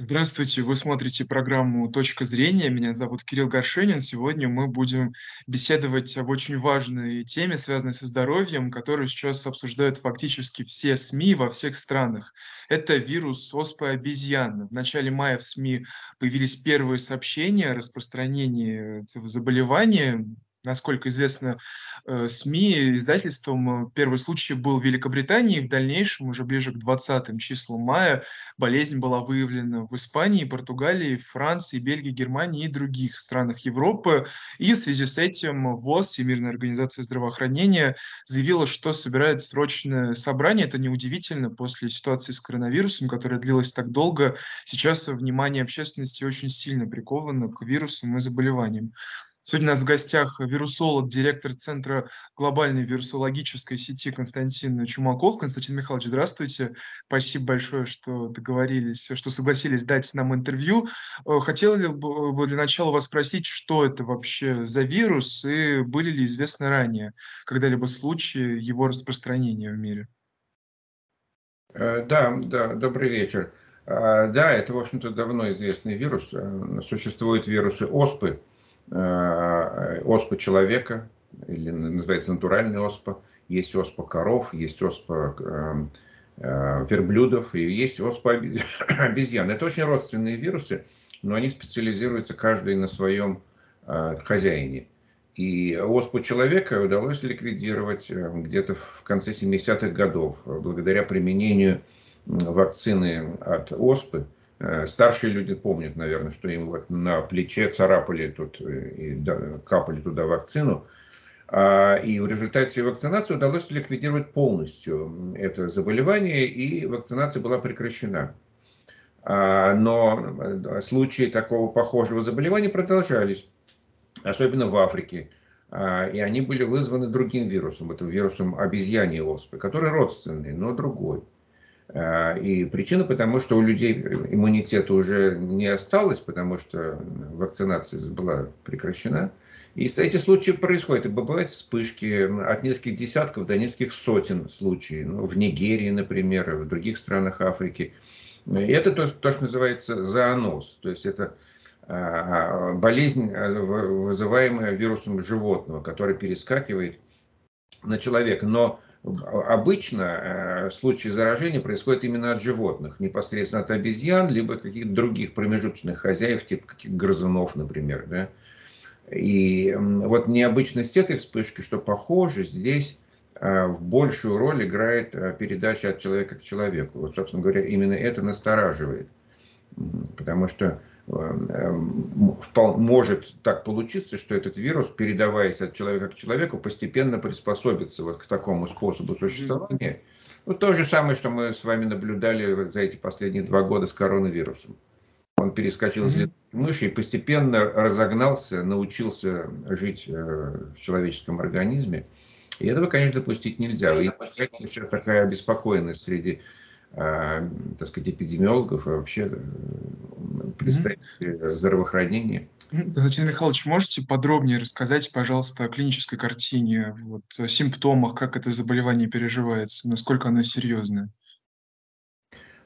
Здравствуйте, вы смотрите программу "Точка зрения". Меня зовут Кирилл Горшенин. Сегодня мы будем беседовать об очень важной теме, связанной со здоровьем, которую сейчас обсуждают фактически все СМИ во всех странах. Это вирус оспы обезьян. В начале мая в СМИ появились первые сообщения о распространении этого заболевания. Насколько известно, э, СМИ, издательствам, э, первый случай был в Великобритании. В дальнейшем, уже ближе к 20 числам мая, болезнь была выявлена в Испании, Португалии, Франции, Бельгии, Германии и других странах Европы. И в связи с этим ВОЗ, Всемирная организация здравоохранения, заявила, что собирает срочное собрание. Это неудивительно после ситуации с коронавирусом, которая длилась так долго. Сейчас внимание общественности очень сильно приковано к вирусам и заболеваниям. Сегодня у нас в гостях вирусолог, директор Центра глобальной вирусологической сети Константин Чумаков. Константин Михайлович, здравствуйте. Спасибо большое, что договорились, что согласились дать нам интервью. Э, хотел бы для начала вас спросить, что это вообще за вирус и были ли известны ранее когда-либо случаи его распространения в мире? Э, да, да, добрый вечер. Э, да, это, в общем-то, давно известный вирус. Существуют вирусы оспы, Э, оспа человека, или называется натуральная оспа, есть оспа коров, есть оспа э, э, верблюдов и есть оспа обезьян. Это очень родственные вирусы, но они специализируются каждый на своем хозяине. И оспу человека удалось ликвидировать где-то в конце 70-х годов благодаря применению вакцины от оспы – Э, старшие люди помнят, наверное, что им вот на плече царапали тут э, и капали туда вакцину. А, и в результате вакцинации удалось ликвидировать полностью это заболевание, и вакцинация была прекращена. А, но э, случаи такого похожего заболевания продолжались, особенно в Африке. А, и они были вызваны другим вирусом, это вирусом обезьяньей оспы, который родственный, но другой. А, и причина потому, что у людей иммунитета уже не осталось, потому что вакцинация была прекращена. И эти случаи происходят. И бывают вспышки от нескольких десятков до нескольких сотен случаев. Ну, в Нигерии, например, в других странах Африки. И это то, то, что называется зооноз. То есть это а, болезнь, вызываемая вирусом животного, который перескакивает на человека. Но обычно э, случаи заражения происходят именно от животных, непосредственно от обезьян, либо каких-то других промежуточных хозяев, типа каких грызунов, например. Да? И вот необычность этой вспышки, что похоже, здесь э, в большую роль играет э, передача от человека к человеку. Вот, собственно говоря, именно это настораживает. Потому что может так получиться, что этот вирус, передаваясь от человека к человеку, постепенно приспособится вот к такому способу существования. Ну, то же самое, что мы с вами наблюдали за эти последние два года с коронавирусом. Он перескочил из mm-hmm. мыши и постепенно разогнался, научился жить э, в человеческом организме. И этого, конечно, допустить нельзя. И сейчас такая обеспокоенность среди так сказать, эпидемиологов и вообще э, представителей mm-hmm. здравоохранения. Константин Михайлович, можете подробнее рассказать, пожалуйста, о клинической картине, вот, о симптомах, как это заболевание переживается, насколько оно серьезное?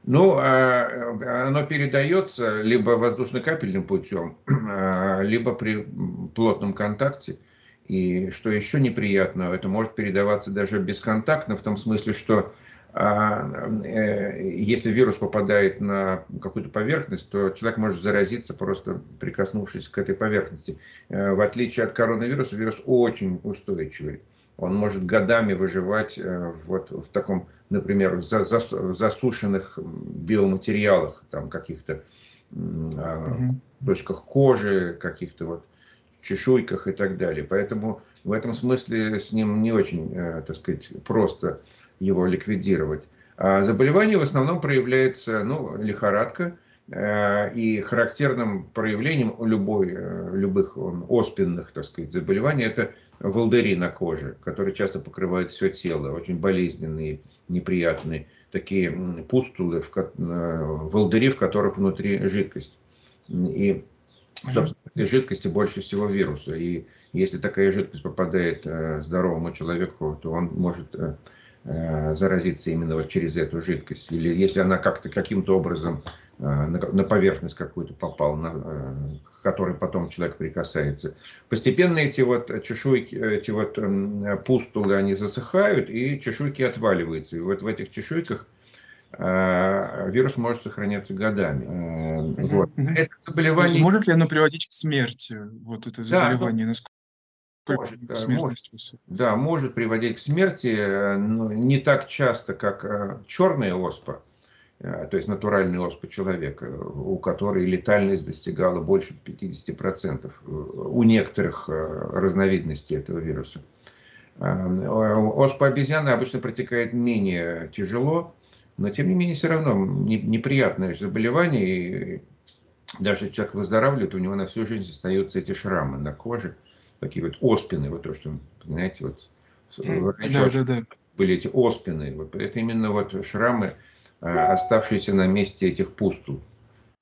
Ну, а, оно передается либо воздушно-капельным путем, а, либо при плотном контакте. И что еще неприятно, это может передаваться даже бесконтактно, в том смысле, что э, если вирус попадает на какую-то поверхность, то человек может заразиться, просто прикоснувшись к этой поверхности. Э, в отличие от коронавируса, вирус очень устойчивый. Он может годами выживать э, вот в таком, например, засушенных биоматериалах, там каких-то угу. точках кожи, каких-то вот чешуйках и так далее. Поэтому в этом смысле с ним не очень, так сказать, просто его ликвидировать. А заболевание в основном проявляется, ну, лихорадка, э, и характерным проявлением любой, э, любых оспенных, так сказать, заболеваний это волдыри на коже, которые часто покрывают все тело, очень болезненные, неприятные, такие пустулы, в, э, волдыри, в которых внутри жидкость. И, собственно, в этой жидкости больше всего вируса. И если такая жидкость попадает здоровому человеку, то он может заразиться именно вот через эту жидкость, или если она как-то каким-то образом на поверхность какую-то попал, на, к которой потом человек прикасается. Постепенно эти вот чешуйки, эти вот пустулы, они засыхают, и чешуйки отваливаются. И вот в этих чешуйках вирус может сохраняться годами. Вот. Это заболевание... Может ли оно приводить к смерти, вот это заболевание? Да, может, да, может, да, может приводить к смерти, э, но не так часто, как э, черная оспа, э, то есть натуральная оспа человека, у которой летальность достигала больше 50% у некоторых разновидностей этого вируса. Оспа обезьяны обычно протекает менее тяжело, но тем не менее все равно неприятное заболевание. И даже человек выздоравливает, у него на всю жизнь остаются эти шрамы на коже – такие вот оспины, вот то, что, знаете, вот да, да, да. были эти оспины, вот это именно вот шрамы, а, оставшиеся на месте этих пустул.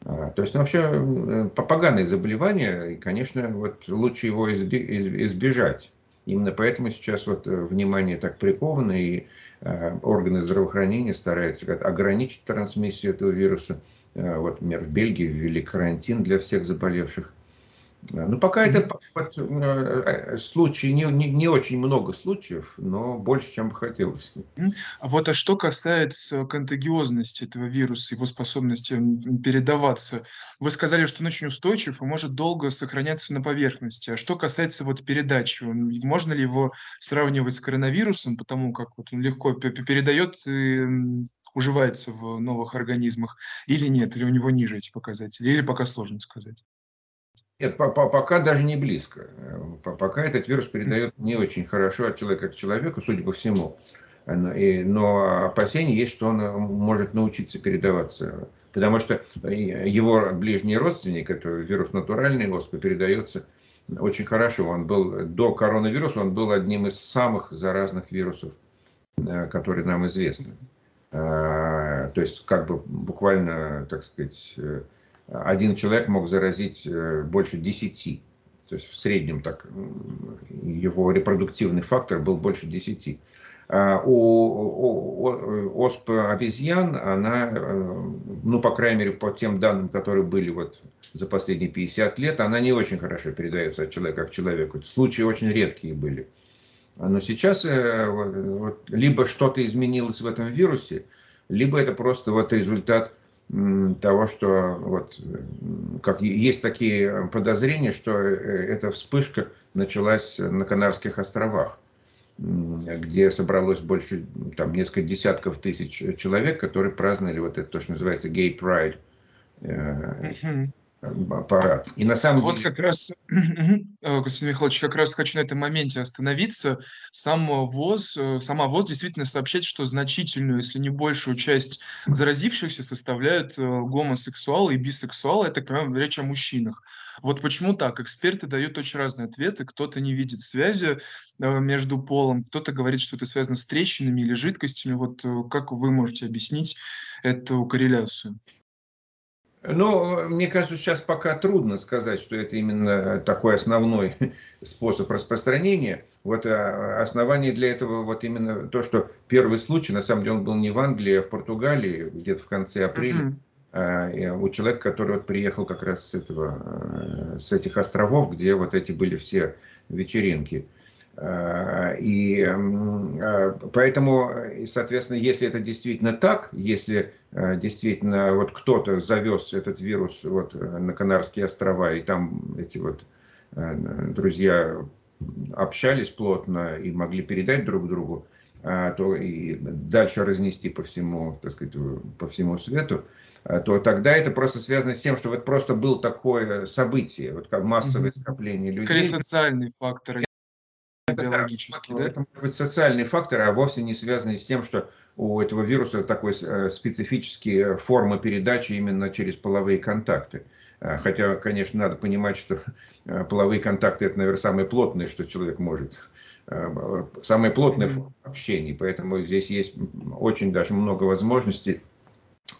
А, то есть ну, вообще поганое заболевание, и, конечно, вот лучше его избежать. Именно поэтому сейчас вот э, внимание так приковано, и а, органы здравоохранения стараются ограничить трансмиссию этого вируса. Вот, например, в Бельгии ввели карантин для всех заболевших. Ну, пока это вот, э, случаи, не, не, не очень много случаев, но больше, чем бы хотелось. А вот а что касается контагиозности этого вируса, его способности передаваться, вы сказали, что он очень устойчив и может долго сохраняться на поверхности. А что касается вот передачи, можно ли его сравнивать с коронавирусом, потому как вот он легко передает и уживается в новых организмах, или нет, или у него ниже эти показатели, или пока сложно сказать? Нет, пока даже не близко. Пока этот вирус передает не очень хорошо от человека к человеку, судя по всему. Но опасения есть, что он может научиться передаваться. Потому что его ближний родственник, это вирус натуральный оспы, передается очень хорошо. Он был до коронавируса, он был одним из самых заразных вирусов, э, которые нам известны. То есть, как бы буквально, так сказать, э, один человек мог заразить э, больше десяти. То есть в среднем так его репродуктивный фактор был больше десяти. А у, у оспы обезьян, она, э, ну, по крайней мере, по тем данным, которые были вот за последние 50 лет, она не очень хорошо передается от человека к человеку. Случаи очень редкие были. Но сейчас э, либо что-то изменилось в этом вирусе, либо это просто вот результат того, что вот, как есть такие подозрения, что э, эта вспышка началась на Канарских островах, где собралось больше, там, несколько десятков тысяч человек, которые праздновали вот это, то, что называется gay pride. Uh-huh аппарат. И на самом вот деле... как раз, э, Константин Михайлович, как раз хочу на этом моменте остановиться. Сам ВОЗ, э, сама ВОЗ действительно сообщает, что значительную, если не большую часть заразившихся составляют э, гомосексуалы и бисексуалы. Это, когда речь о мужчинах. Вот почему так? Эксперты дают очень разные ответы. Кто-то не видит связи между полом, кто-то говорит, что это связано с трещинами или жидкостями. Вот как вы можете объяснить эту корреляцию? Ну, мне кажется, сейчас пока трудно сказать, что это именно такой основной способ распространения. Вот а, основание для этого вот именно то, что первый случай, на самом деле он был не в Англии, а в Португалии, где-то в конце апреля. Uh-huh. У человека, который вот приехал как раз с, этого, с этих островов, где вот эти были все вечеринки. Э, и э, поэтому, соответственно, если это действительно так, если э, действительно вот кто-то завез этот вирус вот на Канарские острова, и там эти вот друзья общались плотно и могли передать друг другу, то и дальше разнести по всему, так сказать, по всему свету, то тогда это просто связано с тем, что вот просто было такое событие, вот как массовое скопление людей. Скорее социальный фактор биологически, да? Это может быть социальный фактор, а вовсе не связанный с тем, что у этого вируса такой э, специфические формы передачи именно через половые контакты. А, хотя, конечно, надо понимать, что э, половые контакты это, наверное, самые плотные, что человек может. Э, самые плотные формы общения. Поэтому здесь есть очень даже много возможностей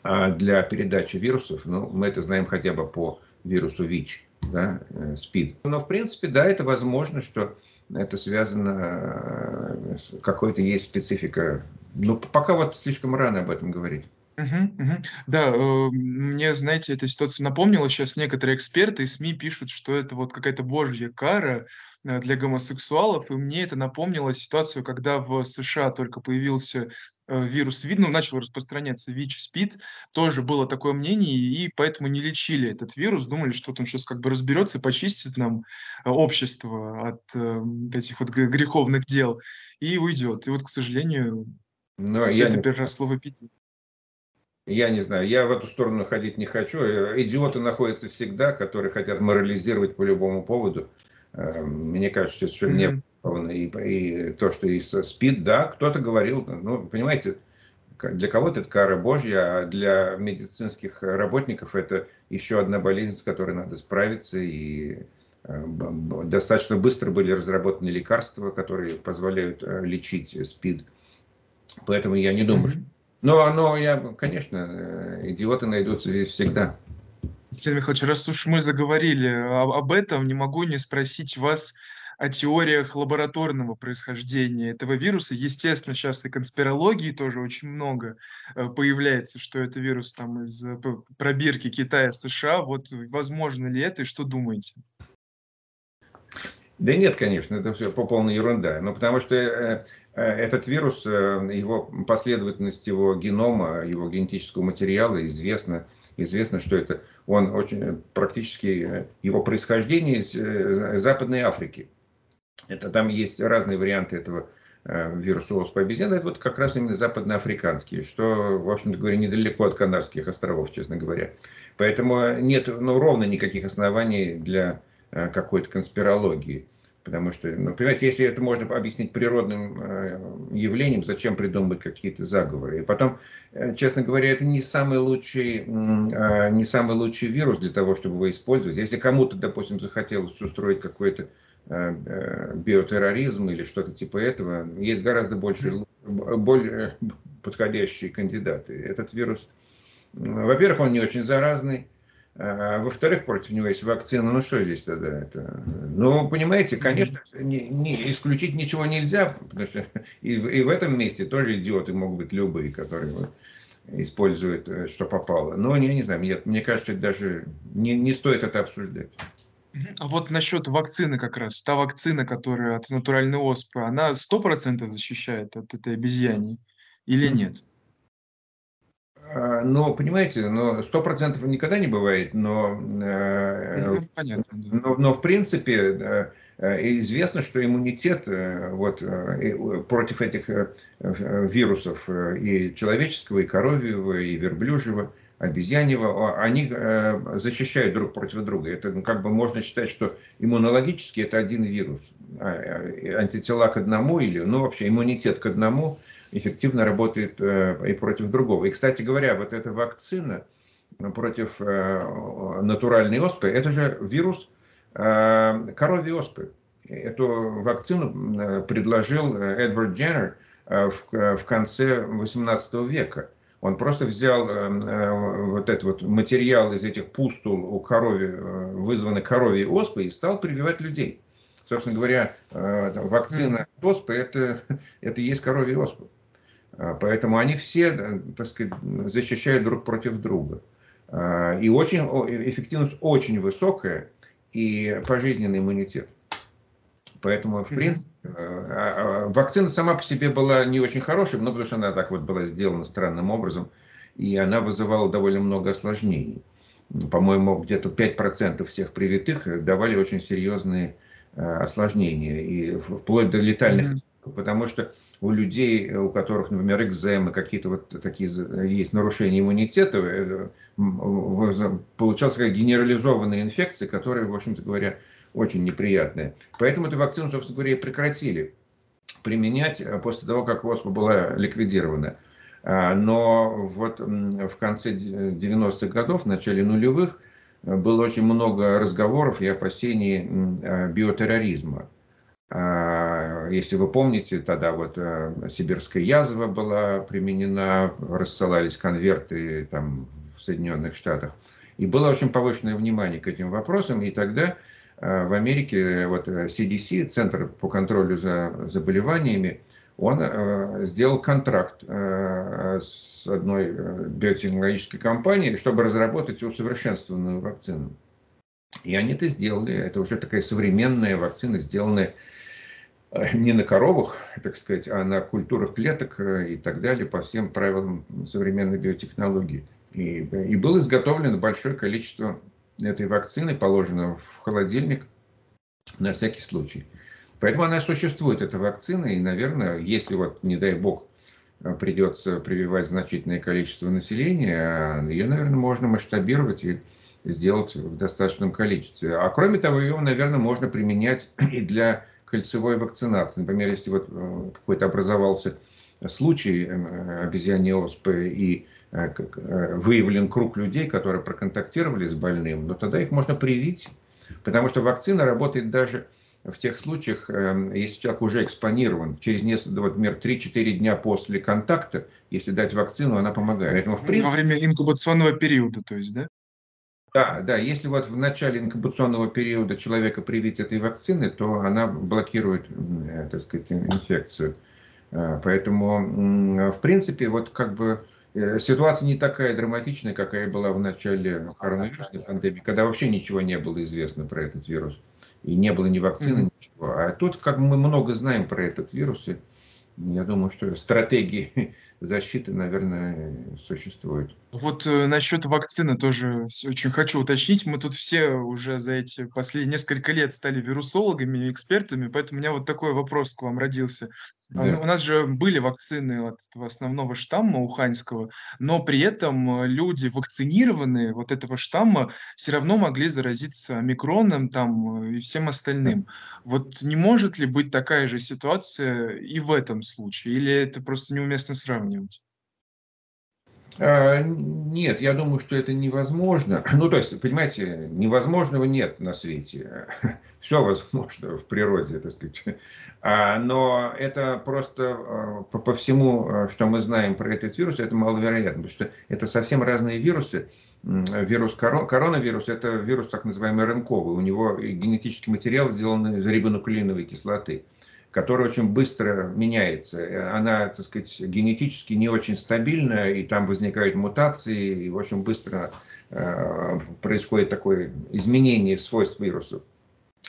а, для передачи вирусов. Ну, мы это знаем хотя бы по вирусу ВИЧ, да, СПИД. Но, в принципе, да, это возможно, что это связано, э, какой-то есть специфика. Но пока вот слишком рано об этом говорить. Мгм, мгм. Да, э, мне, знаете, эта ситуация напомнила, сейчас некоторые эксперты и СМИ пишут, что это вот какая-то божья кара, э, для гомосексуалов. И мне это напомнило ситуацию, когда в США только появился, вирус ВИД, ну, начал распространяться ВИЧ-СПИД. Тоже было такое мнение, и поэтому не лечили этот вирус. Думали, что он сейчас как бы разберется, почистит нам, э, общество от, э, этих вот гре греховных дел и уйдет. И вот, к сожалению, Но всё я это не переросло в эпидемию. Я не знаю, я в эту сторону ходить не хочу. Э, идиоты находятся всегда, которые хотят морализировать по любому поводу. Э, мне кажется, что это совершенно Мгм. И, и то, что и со СПИД, да, кто-то говорил, ну, понимаете, для кого-то это кара Божья, а для медицинских работников это еще одна болезнь, с которой надо справиться. И э, достаточно быстро были разработаны лекарства, которые позволяют э, лечить СПИД. Поэтому я не думаю, что но, но я, конечно, э, идиоты найдутся здесь всегда. Константин Михайлович, раз уж мы заговорили об этом, не могу не спросить вас о теориях лабораторного происхождения этого вируса. Естественно, сейчас и конспирологии тоже очень много э, появляется, что это вирус там из э, пробирки Китая, США. Вот возможно ли это и что думаете? Да нет, конечно, это все по полной ерунда. Ну, потому что э, этот вирус, его последовательность его генома, его генетического материала известна. Известно, что это он очень практически его происхождение из Западной Африки. Это там есть разные варианты этого э, вируса оспы обезьяны. Это вот как раз именно западноафриканские, что, в общем-то говоря, недалеко от Канарских островов, честно говоря. Поэтому нет ну, ровно никаких оснований для э, какой-то конспирологии. Потому что, ну, понимаете, если это можно объяснить природным э, явлением, зачем придумывать какие-то заговоры? И потом, э, честно говоря, это не самый лучший, э, не самый лучший вирус для того, чтобы его использовать. Если кому-то, допустим, захотелось устроить какой-то э, биотерроризм или что-то типа этого, есть гораздо больше, более подходящие кандидаты. Этот вирус, во-первых, он не очень заразный, а, во-вторых, против него есть вакцина. Ну что здесь тогда? Это? Ну, понимаете, конечно, не, не- исключить ничего нельзя, потому что и, в- и в этом месте тоже идиоты могут быть любые, которые вот используют, э, что попало. Но я не знаю, мне, мне кажется, даже не, не стоит это обсуждать. Мгм. А вот насчет вакцины как раз. Та вакцина, которая от натуральной оспы, она сто процентов защищает от этой обезьяни или нет? А, Но, понимаете, но сто процентов никогда не бывает, но, э, Мгм. Понятно, да. но, но в принципе э, э, известно, что иммунитет э, вот, э, и, э, против этих э, э, вирусов э, и человеческого, и коровьего, и верблюжьего, обезьяньего, а- они э, защищают друг против друга. Это ну, как бы можно считать, что иммунологически это один вирус. А, э, Антитела к одному или, ну вообще иммунитет к одному эффективно работает э, и против другого. И, кстати говоря, вот эта вакцина против натуральной оспы, это же вирус коровьей оспы. Эту вакцину предложил Эдвард Дженнер в конце 18 века. Он просто взял э, э, вот этот вот материал из этих пустул у корови, э, вызванный коровьей оспой, и стал прививать людей. Собственно говоря, э, вакцина от оспы это, это и есть коровья оспа. А, Поэтому они все, э, так сказать, защищают друг против друга. А, И очень, эффективность очень высокая и пожизненный иммунитет. Поэтому, в принципе, э, а- а вакцина сама по себе была не очень хорошей, но потому что она так вот была сделана странным образом, и она вызывала довольно много осложнений. По-моему, где-то 5% всех привитых давали очень серьезные э, осложнения, и вплоть до летальных исходов, потому что у людей, у которых, например, экземы, какие-то вот такие есть нарушения иммунитета, э, получалась такая генерализованная инфекция, которая, в общем-то говоря, очень неприятная. Поэтому эту вакцину, собственно говоря, и прекратили применять э, после того, как оспа была ликвидирована. А, Но вот в конце де- 90-х годов, в начале нулевых, э, было очень много разговоров и опасений биотерроризма. Если вы помните, тогда вот э, сибирская язва была применена, рассылались конверты там в Соединенных Штатах. И было очень повышенное внимание к этим вопросам. И тогда в Америке вот э, CDC, Центр по контролю за заболеваниями, он э, сделал контракт э, с одной э, биотехнологической компанией, чтобы разработать усовершенствованную вакцину. И они это сделали. Это уже такая современная вакцина, сделанная э, не на коровах, так сказать, а на культурах клеток э, и так далее, по всем правилам современной биотехнологии. И, и было изготовлено большое количество этой вакцины, положено в холодильник на всякий случай. Поэтому она существует, эта вакцина, и, наверное, если вот, не дай бог, придется прививать значительное количество населения, ее, наверное, можно масштабировать и сделать в достаточном количестве. А кроме того, ее, наверное, можно применять и для кольцевой вакцинации. Например, если вот э, какой-то образовался случай э, обезьяньей оспы и э, выявлен круг людей, которые проконтактировали с больным, но тогда их можно привить, потому что вакцина работает даже в тех случаях, если человек уже экспонирован, через несколько, вот, например, 3-4 дня после контакта, если дать вакцину, она помогает. Поэтому, в принципе, Во время инкубационного периода, то есть, да? Да, да, если вот в начале инкубационного периода человека привить этой вакцины, то она блокирует, э, так сказать, инфекцию. Э, поэтому, в принципе, вот как бы э, ситуация не такая драматичная, какая была в начале коронавирусной пандемии, когда вообще ничего не было известно про этот вирус и не было ни вакцины, mm-hmm. ничего. А тут, как мы много знаем про этот вирус, и я думаю, что стратегии защиты, наверное, существуют. Вот э, насчет вакцины тоже очень хочу уточнить. Мы тут все уже за эти последние несколько лет стали вирусологами и экспертами, поэтому у меня вот такой вопрос к вам родился. А, да. У нас же были вакцины от этого основного штамма уханьского, но при этом э, люди, вакцинированные вот этого штамма, все равно могли заразиться омикроном там э, и всем остальным. Вот не может ли быть такая же ситуация и в этом случае, или это просто неуместно сравнивать? А, нет, я думаю, что это невозможно. Ну, то есть, понимаете, невозможного нет на свете. Все возможно в природе, так сказать. А, но это просто а, по, всему, что мы знаем про этот вирус, это маловероятно, потому что это совсем разные вирусы. Вирус коронавирус – это вирус так называемый РНКовый. У него генетический материал сделан из рибонуклеиновой кислоты которая очень быстро меняется. Она, так сказать, генетически не очень стабильная, и там возникают мутации, и очень быстро э, происходит такое изменение свойств вируса.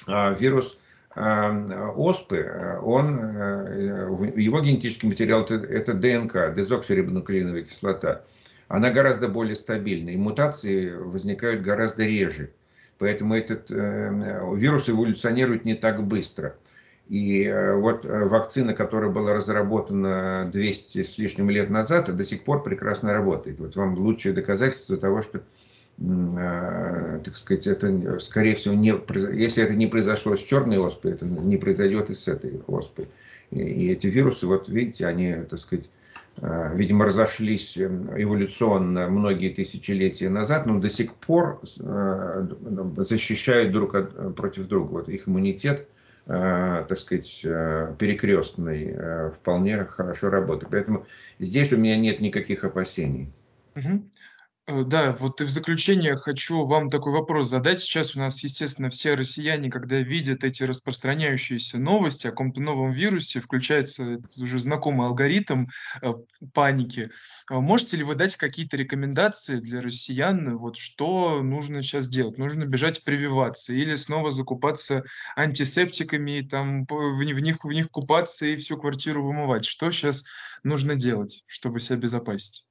А вирус э, оспы, он, э, его генетический материал это, это ДНК, дезоксирибонуклеиновая кислота. Она гораздо более стабильна, и мутации возникают гораздо реже. Поэтому этот э, вирус эволюционирует не так быстро. И э, вот э, вакцина, которая была разработана 200 с лишним лет назад, до сих пор прекрасно работает. Вот вам лучшее доказательство того, что, э, так сказать, это, скорее всего, не, если это не произошло с черной оспой, это не произойдет и с этой оспой. И, эти вирусы, вот видите, они, так сказать, видимо, разошлись эволюционно многие тысячелетия назад, но до сих пор защищают друг от, против друга. Вот их иммунитет – так сказать, э, перекрестный э, вполне хорошо работает. Поэтому здесь у меня нет никаких опасений. Угу. Э, да, вот и в заключение хочу вам такой вопрос задать. Сейчас у нас, естественно, все россияне, когда видят эти распространяющиеся новости о каком-то новом вирусе, включается этот уже знакомый алгоритм э, паники. А можете ли вы дать какие-то рекомендации для россиян, вот что нужно сейчас делать? Нужно бежать прививаться или снова закупаться антисептиками, и там в, в, них, в них купаться и всю квартиру вымывать? Что сейчас нужно делать, чтобы себя обезопасить?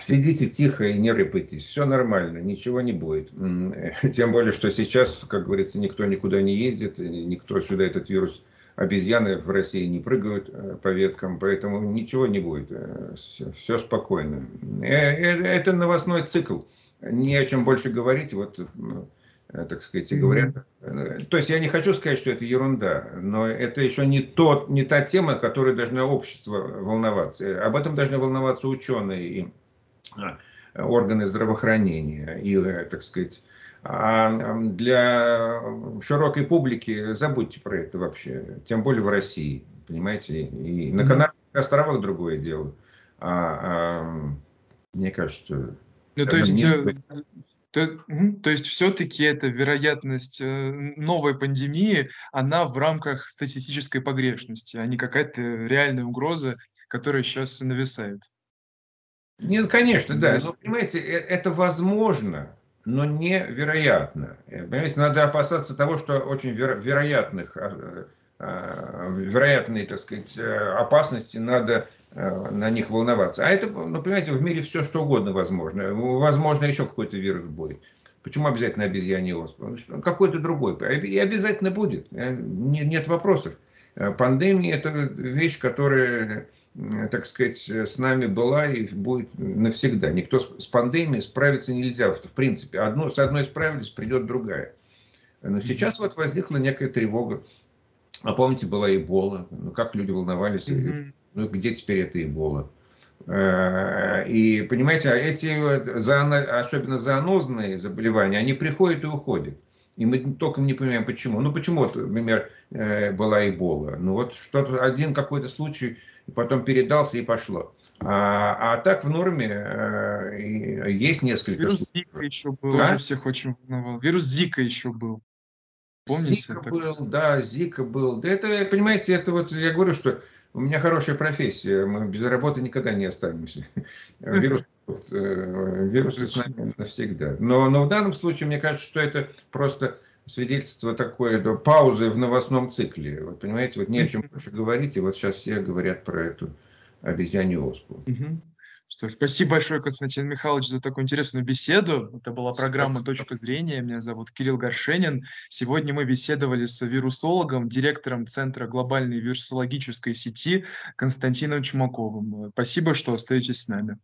Сидите тихо и не рыпайтесь, все нормально, ничего не будет. Тем более, что сейчас, как говорится, никто никуда не ездит, никто сюда этот вирус, обезьяны в России не прыгают э, по веткам, поэтому ничего не будет, все, э, все спокойно. Э, это новостной цикл, не о чем больше говорить, вот так сказать, говорят. То есть я не хочу сказать, что это ерунда, но это еще не, тот, не та тема, которой должно общество волноваться. Об этом должны волноваться ученые и органы здравоохранения и, э, так сказать, а для широкой публики забудьте про это вообще, тем более в России, понимаете, и на Канарских островах другое дело. А, а, мне кажется, ну, то есть, не... Э, То то есть всё-таки эта вероятность, э, новой пандемии, она в рамках статистической погрешности, а не какая-то реальная угроза, которая щас нависает. Нет, конечно, Ну, да. Но ес понимаете, э это возможно, но невероятно. Э, понимаете, надо опасаться того, что очень веро вероятных, а, а, вероятные, так сказать, э, опасности, надо, на них волноваться. А это, ну, понимаете, в мире всё что угодно возможно. Возможно, еще какой-то вирус будет. Почему обязательно? Ну что, какой-то другой. И обязательно будет. Не нет вопросов. Пандемия- это вещь, которая, так сказать, с нами была и будет навсегда. Никто с пандемией справиться нельзя, в принципе. Одно с одной справились, придет другая. Но сейчас вот возникла некая тревога. А помните, была Эбола? Ну, как люди волновались, Мгм. ну, где теперь эта Эбола? Э, и понимаете, а эти особенно зоонозные заболевания, они приходят и уходят. И мы толком не понимаем, почему. Ну, почему вот, например, э, была Эбола? Ну, вот что-то, один какой-то случай, потом передался и пошло. А, а так в норме, э, есть несколько Вирус случаев. "Зика" еще был, тоже А? всех очень волновал. Вирус "Зика" еще был. Помните "Зика" такой? был, да, "Зика" был. Да это, понимаете, это вот я говорю, что у меня хорошая профессия, мы без работы никогда не останемся. Вирус вот, э, вирусы с нами навсегда. Но но в данном случае, мне кажется, что это просто свидетельство такой, да, паузы в новостном цикле. Вот понимаете, вот не о чем больше говорить, и вот щас все говорят про эту обезьянью оспу. Что ж, спасибо большое, Константин Михайлович, за такую интересную беседу. Это была программа. "Точка зрения". Меня зовут Кирилл Горшенин. Сегодня мы беседовали с вирусологом, директором Центра глобальной вирусологической сети Константином Чумаковым. Спасибо, что остаетесь с нами.